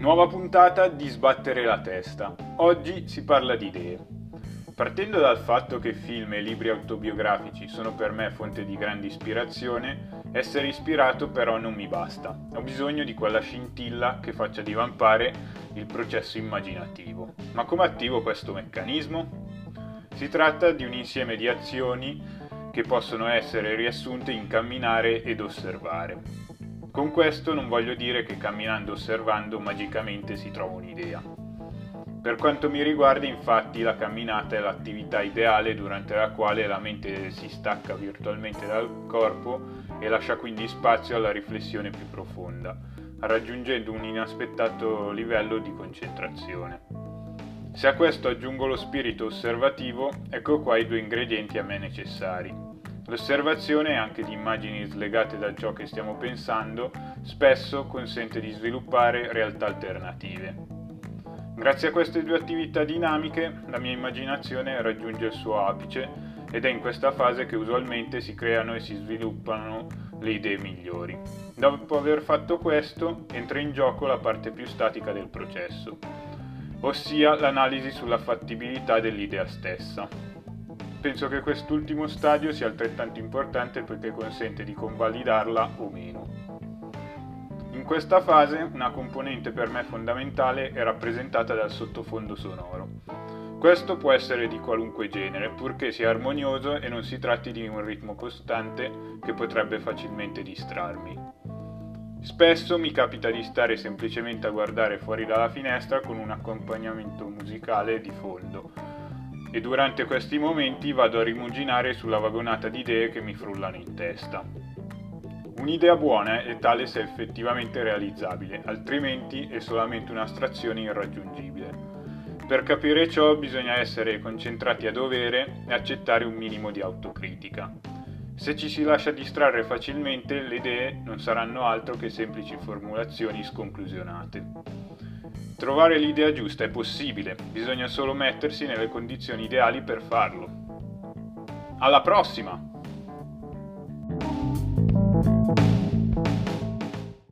Nuova puntata di Sbattere la testa. Oggi si parla di idee. Partendo dal fatto che film e libri autobiografici sono per me fonte di grande ispirazione, essere ispirato però non mi basta. Ho bisogno di quella scintilla che faccia divampare il processo immaginativo. Ma come attivo questo meccanismo? Si tratta di un insieme di azioni che possono essere riassunte in camminare ed osservare. Con questo non voglio dire che camminando osservando magicamente si trova un'idea. Per quanto mi riguarda, infatti, la camminata è l'attività ideale durante la quale la mente si stacca virtualmente dal corpo e lascia quindi spazio alla riflessione più profonda, raggiungendo un inaspettato livello di concentrazione. Se a questo aggiungo lo spirito osservativo, ecco qua i due ingredienti a me necessari. L'osservazione anche di immagini slegate da ciò che stiamo pensando spesso consente di sviluppare realtà alternative. Grazie a queste due attività dinamiche la mia immaginazione raggiunge il suo apice ed è in questa fase che usualmente si creano e si sviluppano le idee migliori. Dopo aver fatto questo entra in gioco la parte più statica del processo, ossia l'analisi sulla fattibilità dell'idea stessa. Penso che quest'ultimo stadio sia altrettanto importante perché consente di convalidarla o meno. In questa fase una componente per me fondamentale è rappresentata dal sottofondo sonoro. Questo può essere di qualunque genere, purché sia armonioso e non si tratti di un ritmo costante che potrebbe facilmente distrarmi. Spesso mi capita di stare semplicemente a guardare fuori dalla finestra con un accompagnamento musicale di fondo, e durante questi momenti vado a rimuginare sulla vagonata di idee che mi frullano in testa. Un'idea buona è tale se effettivamente realizzabile, altrimenti è solamente un'astrazione irraggiungibile. Per capire ciò bisogna essere concentrati a dovere e accettare un minimo di autocritica. Se ci si lascia distrarre facilmente, le idee non saranno altro che semplici formulazioni sconclusionate. Trovare l'idea giusta è possibile, bisogna solo mettersi nelle condizioni ideali per farlo. Alla prossima!